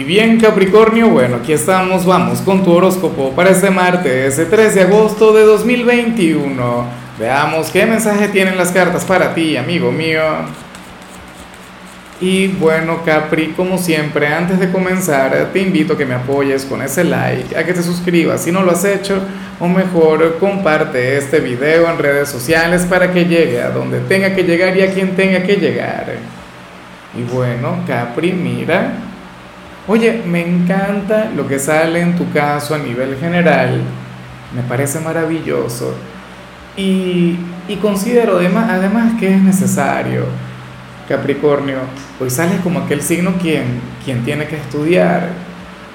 Y bien Capricornio, bueno, aquí estamos, vamos con tu horóscopo para este martes, ese 3 de agosto de 2021. Veamos qué mensaje tienen las cartas para ti, amigo mío. Y bueno, Capri, como siempre, antes de comenzar, te invito a que me apoyes con ese like, a que te suscribas si no lo has hecho, o mejor, comparte este video en redes sociales para que llegue a donde tenga que llegar y a quien tenga que llegar. Y bueno, Capri, mira, oye, me encanta lo que sale en tu caso a nivel general, me parece maravilloso. Y, considero además, además que es necesario Capricornio, hoy sales como aquel signo quien, quien tiene que estudiar,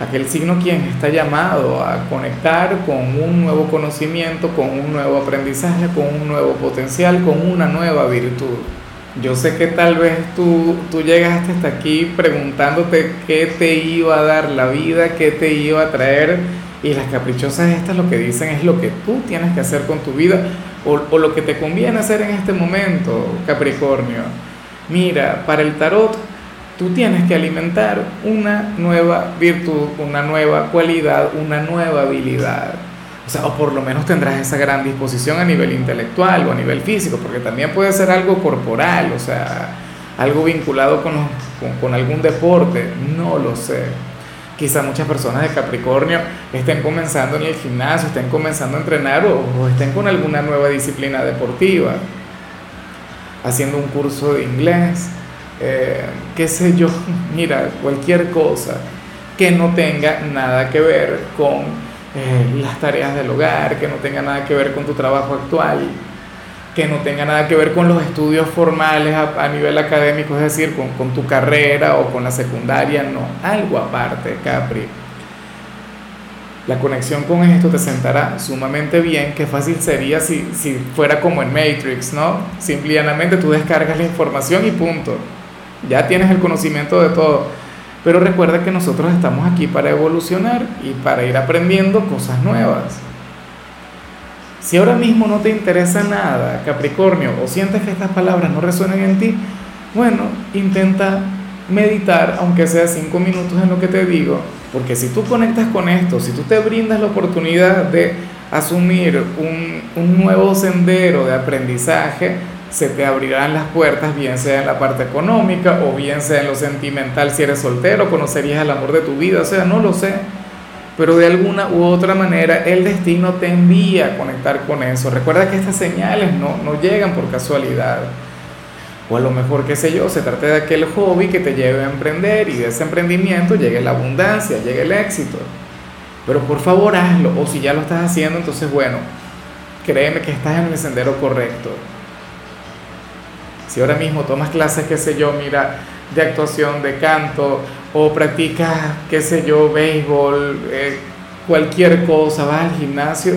aquel signo quien está llamado a conectar con un nuevo conocimiento, con un nuevo aprendizaje, con un nuevo potencial, con una nueva virtud. Yo sé que tal vez tú, tú llegaste hasta aquí preguntándote qué te iba a dar la vida, qué te iba a traer, y las caprichosas estas lo que dicen es lo que tú tienes que hacer con tu vida o, o lo que te conviene hacer en este momento, Capricornio. Mira, para el tarot tú tienes que alimentar una nueva virtud, una nueva cualidad, una nueva habilidad. O sea, o por lo menos tendrás esa gran disposición a nivel intelectual o a nivel físico, porque también puede ser algo corporal, o sea, algo vinculado con, con, algún deporte, no lo sé. Quizá muchas personas de Capricornio estén comenzando en el gimnasio, estén comenzando a entrenar o, o estén con alguna nueva disciplina deportiva haciendo un curso de inglés, eh, qué sé yo, mira, cualquier cosa que no tenga nada que ver con eh, las tareas del hogar, que no tenga nada que ver con tu trabajo actual, que no tenga nada que ver con los estudios formales a, nivel académico, es decir, con, con tu carrera o con la secundaria, no, algo aparte, Capri la conexión con esto te sentará sumamente bien. Qué fácil sería si, si fuera como en Matrix, ¿no? Simplemente tú descargas la información y punto. Ya tienes el conocimiento de todo. Pero recuerda que nosotros estamos aquí para evolucionar y para ir aprendiendo cosas nuevas. Si ahora mismo no te interesa nada, Capricornio, o sientes que estas palabras no resuenan en ti, bueno, intenta meditar, aunque sea cinco minutos en lo que te digo, porque si tú conectas con esto, si tú te brindas la oportunidad de asumir un, un nuevo sendero de aprendizaje, se te abrirán las puertas, bien sea en la parte económica o bien sea en lo sentimental, si eres soltero, conocerías el amor de tu vida, o sea, no lo sé. Pero de alguna u otra manera el destino te envía a conectar con eso. Recuerda que estas señales no, no llegan por casualidad. O a lo mejor, qué sé yo, se trata de aquel hobby que te lleve a emprender y de ese emprendimiento llegue la abundancia, llegue el éxito. Pero por favor hazlo, o si ya lo estás haciendo, entonces bueno, créeme que estás en el sendero correcto. Si ahora mismo tomas clases, qué sé yo, mira, de actuación, de canto, o practicas, qué sé yo, béisbol, eh, cualquier cosa, vas al gimnasio,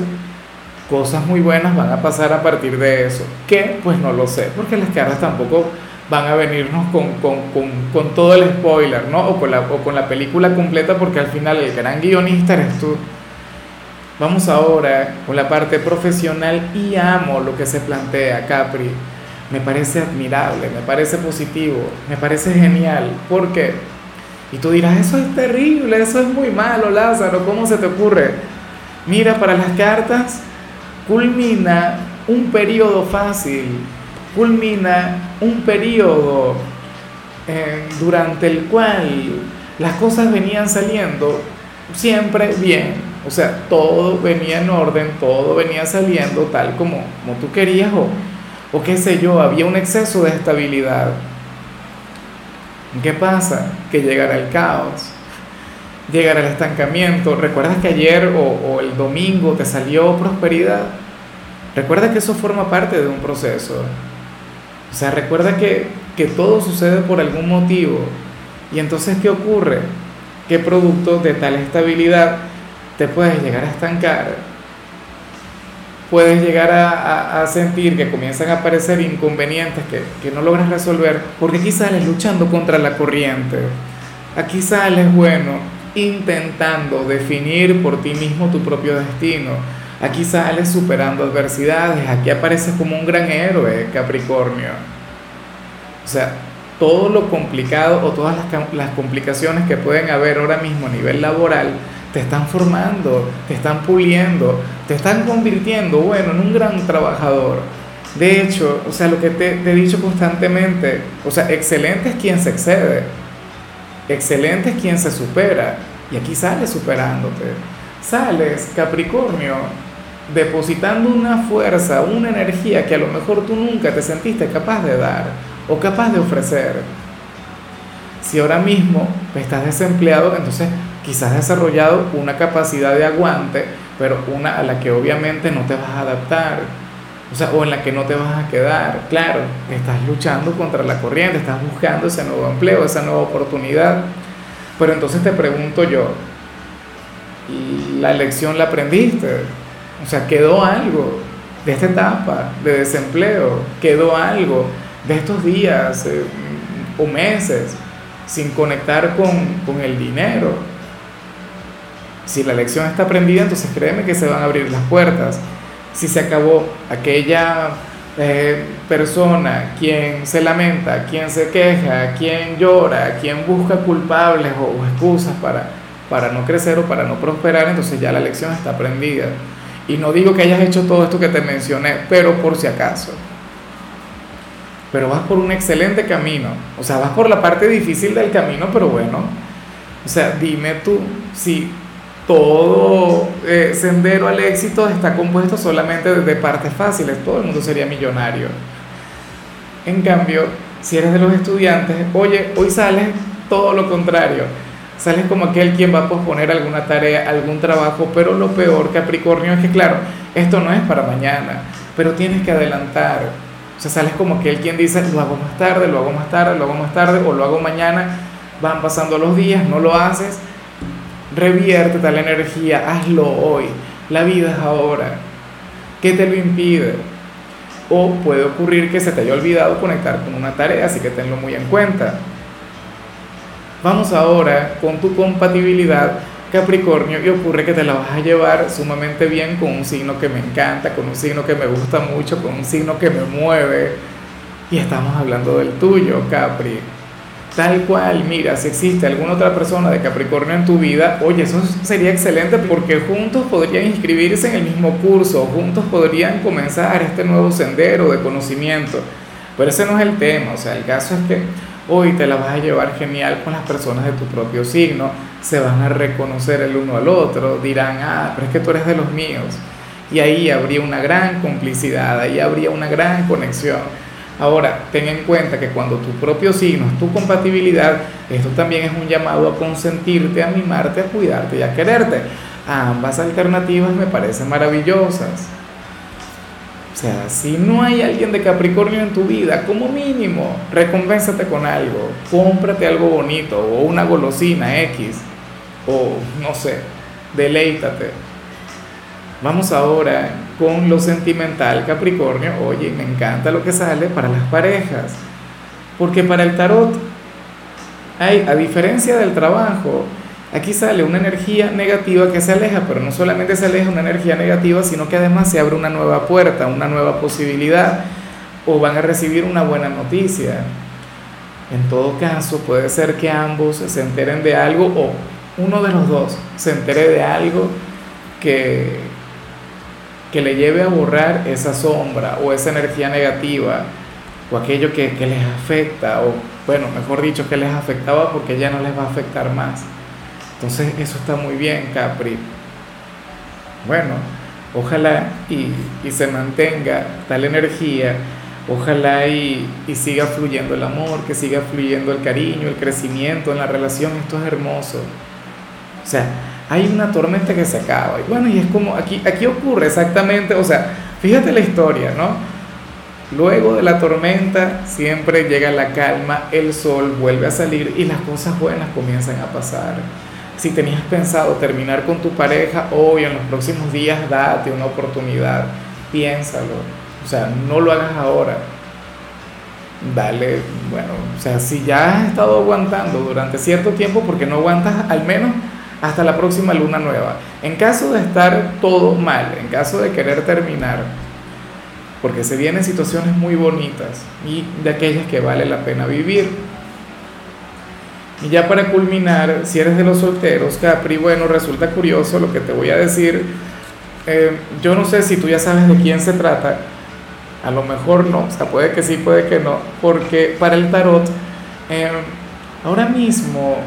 cosas muy buenas van a pasar a partir de eso. ¿Qué? Pues no lo sé, porque las caras tampoco van a venirnos con, con, con, con todo el spoiler, ¿no? O con, la, o con la película completa, porque al final el gran guionista eres tú. Vamos ahora con la parte profesional y amo lo que se plantea, Capri. Me parece admirable, me parece positivo, me parece genial. ¿Por qué? Y tú dirás, eso es terrible, eso es muy malo, Lázaro, ¿cómo se te ocurre? Mira, para las cartas, culmina un periodo fácil, culmina un periodo eh, durante el cual las cosas venían saliendo siempre bien, o sea, todo venía en orden, todo venía saliendo tal como, como tú querías o, o qué sé yo, había un exceso de estabilidad. ¿Qué pasa? Que llegará el caos llegar al estancamiento. ¿Recuerdas que ayer o, el domingo te salió prosperidad? Recuerda que eso forma parte de un proceso. O sea, recuerda que, que todo sucede por algún motivo. Y entonces, ¿qué ocurre? ¿Qué producto de tal estabilidad te puedes llegar a estancar? Puedes llegar a, a, sentir que comienzan a aparecer inconvenientes que, que no logras resolver porque aquí sales luchando contra la corriente. Aquí sales, bueno, intentando definir por ti mismo tu propio destino. Aquí sales superando adversidades, aquí apareces como un gran héroe, Capricornio. O sea, todo lo complicado o todas las, las complicaciones que pueden haber ahora mismo a nivel laboral te están formando, te están puliendo, te están convirtiendo, bueno, en un gran trabajador. De hecho, o sea, lo que te, te, he dicho constantemente, o sea, excelente es quien se excede, excelente es quien se supera, y aquí sales superándote, sales, Capricornio, depositando una fuerza, una energía que a lo mejor tú nunca te sentiste capaz de dar o capaz de ofrecer. Si ahora mismo estás desempleado, entonces quizás has desarrollado una capacidad de aguante, pero una a la que obviamente no te vas a adaptar, o sea, o en la que no te vas a quedar. Claro, estás luchando contra la corriente, estás buscando ese nuevo empleo, esa nueva oportunidad. Pero entonces te pregunto yo, ¿la lección la aprendiste? O sea, quedó algo de esta etapa de desempleo, quedó algo de estos días eh, o meses sin conectar con, con el dinero. Si la lección está aprendida, entonces créeme que se van a abrir las puertas. Si se acabó aquella eh, persona quien se lamenta, quien se queja, quien llora, quien busca culpables o, o excusas para, para no crecer o para no prosperar, entonces ya la lección está aprendida. Y no digo que hayas hecho todo esto que te mencioné, pero por si acaso. Pero vas por un excelente camino. O sea, vas por la parte difícil del camino, pero bueno. O sea, dime tú si todo eh, sendero al éxito está compuesto solamente de partes fáciles. Todo el mundo sería millonario. En cambio, si eres de los estudiantes, oye, hoy sales todo lo contrario sales como aquel quien va a posponer alguna tarea, algún trabajo, pero lo peor, Capricornio, es que claro, esto no es para mañana, pero tienes que adelantar. O sea, sales como aquel quien dice, lo hago más tarde, lo hago más tarde, lo hago más tarde, o lo hago mañana, van pasando los días, no lo haces, revierte tal energía, hazlo hoy, la vida es ahora. ¿Qué te lo impide? O puede ocurrir que se te haya olvidado conectar con una tarea, así que tenlo muy en cuenta. Vamos ahora con tu compatibilidad Capricornio y ocurre que te la vas a llevar sumamente bien con un signo que me encanta, con un signo que me gusta mucho, con un signo que me mueve. Y estamos hablando del tuyo, Capri. Tal cual, mira, si existe alguna otra persona de Capricornio en tu vida, oye, eso sería excelente porque juntos podrían inscribirse en el mismo curso, juntos podrían comenzar este nuevo sendero de conocimiento. Pero ese no es el tema, o sea, el caso es que Hoy te la vas a llevar genial con las personas de tu propio signo, se van a reconocer el uno al otro, dirán, ah, pero es que tú eres de los míos. Y ahí habría una gran complicidad, ahí habría una gran conexión. Ahora, ten en cuenta que cuando tu propio signo es tu compatibilidad, esto también es un llamado a consentirte, a mimarte, a cuidarte y a quererte. Ambas alternativas me parecen maravillosas. O sea, si no hay alguien de Capricornio en tu vida, como mínimo, recompénsate con algo, cómprate algo bonito o una golosina X o no sé, deleítate. Vamos ahora con lo sentimental Capricornio. Oye, me encanta lo que sale para las parejas, porque para el tarot hay, a diferencia del trabajo, Aquí sale una energía negativa que se aleja, pero no solamente se aleja una energía negativa, sino que además se abre una nueva puerta, una nueva posibilidad, o van a recibir una buena noticia. En todo caso, puede ser que ambos se enteren de algo o uno de los dos se entere de algo que, que le lleve a borrar esa sombra o esa energía negativa o aquello que, que les afecta, o bueno, mejor dicho, que les afectaba porque ya no les va a afectar más. Entonces eso está muy bien, Capri. Bueno, ojalá y, se mantenga tal energía, ojalá y, y, siga fluyendo el amor, que siga fluyendo el cariño, el crecimiento en la relación, esto es hermoso. O sea, hay una tormenta que se acaba. Y bueno, y es como aquí, aquí ocurre exactamente, o sea, fíjate la historia, ¿no? Luego de la tormenta siempre llega la calma, el sol vuelve a salir y las cosas buenas comienzan a pasar. Si tenías pensado terminar con tu pareja hoy en los próximos días, date una oportunidad, piénsalo. O sea, no lo hagas ahora. Dale, bueno, o sea, si ya has estado aguantando durante cierto tiempo, porque no aguantas al menos hasta la próxima luna nueva? En caso de estar todo mal, en caso de querer terminar, porque se vienen situaciones muy bonitas y de aquellas que vale la pena vivir Y ya para culminar, si eres de los solteros, Capri, bueno, resulta curioso lo que te voy a decir. Eh, yo no sé si tú ya sabes de quién se trata, a lo mejor no, o puede que sí, puede que no, porque para el tarot, eh, ahora mismo,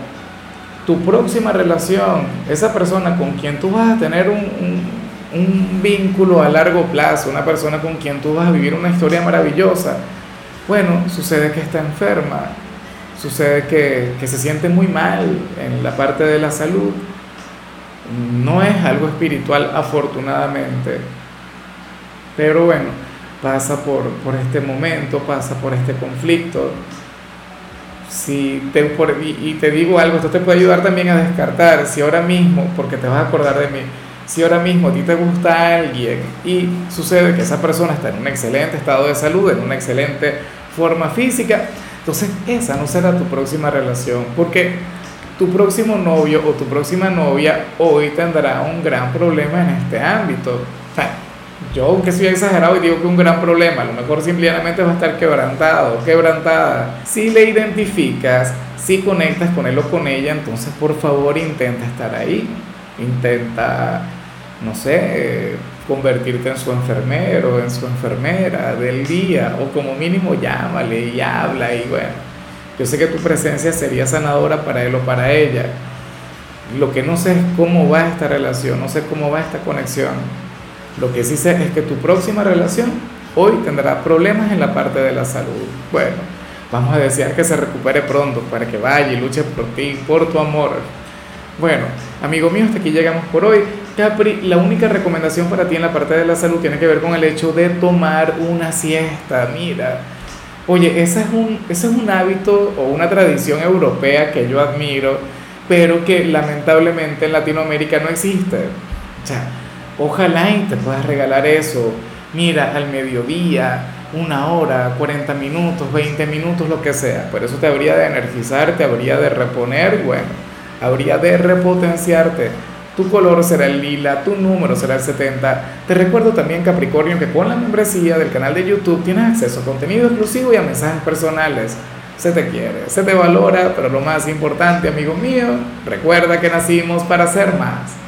tu próxima relación, esa persona con quien tú vas a tener un, un vínculo a largo plazo, una persona con quien tú vas a vivir una historia maravillosa, bueno, sucede que está enferma, sucede que, que se siente muy mal en la parte de la salud, no es algo espiritual afortunadamente, pero bueno, pasa por, por este momento, pasa por este conflicto. Si te, y te digo algo, esto te puede ayudar también a descartar si ahora mismo, porque te vas a acordar de mí, si ahora mismo a ti te gusta alguien y sucede que esa persona está en un excelente estado de salud, en una excelente forma física, entonces esa no será tu próxima relación, porque tu próximo novio o tu próxima novia hoy tendrá un gran problema en este ámbito. Yo, aunque soy exagerado y digo que un gran problema, a lo mejor simplemente va a estar quebrantado, quebrantada. Si le identificas, si conectas con él o con ella, entonces por favor intenta estar ahí. Intenta, no sé, convertirte en su enfermero, en su enfermera del día, o como mínimo llámale y habla y bueno, yo sé que tu presencia sería sanadora para él o para ella. Lo que no sé es cómo va esta relación, no sé cómo va esta conexión. Lo que sí sé es que tu próxima relación hoy tendrá problemas en la parte de la salud. Bueno, vamos a desear que se recupere pronto para que vaya y luche por ti, por tu amor. Bueno, amigo mío, hasta aquí llegamos por hoy. Capri, la única recomendación para ti en la parte de la salud tiene que ver con el hecho de tomar una siesta. Mira, oye, ese es un, ese es un hábito o una tradición europea que yo admiro, pero que lamentablemente en Latinoamérica no existe. O sea, Ojalá y te puedas regalar eso. Mira, al mediodía, una hora, 40 minutos, 20 minutos, lo que sea. Por eso te habría de energizar, te habría de reponer, bueno, habría de repotenciarte. Tu color será el lila, tu número será el 70. Te recuerdo también, Capricornio, que con la membresía del canal de YouTube tienes acceso a contenido exclusivo y a mensajes personales. Se te quiere, se te valora, pero lo más importante, amigo mío, recuerda que nacimos para ser más.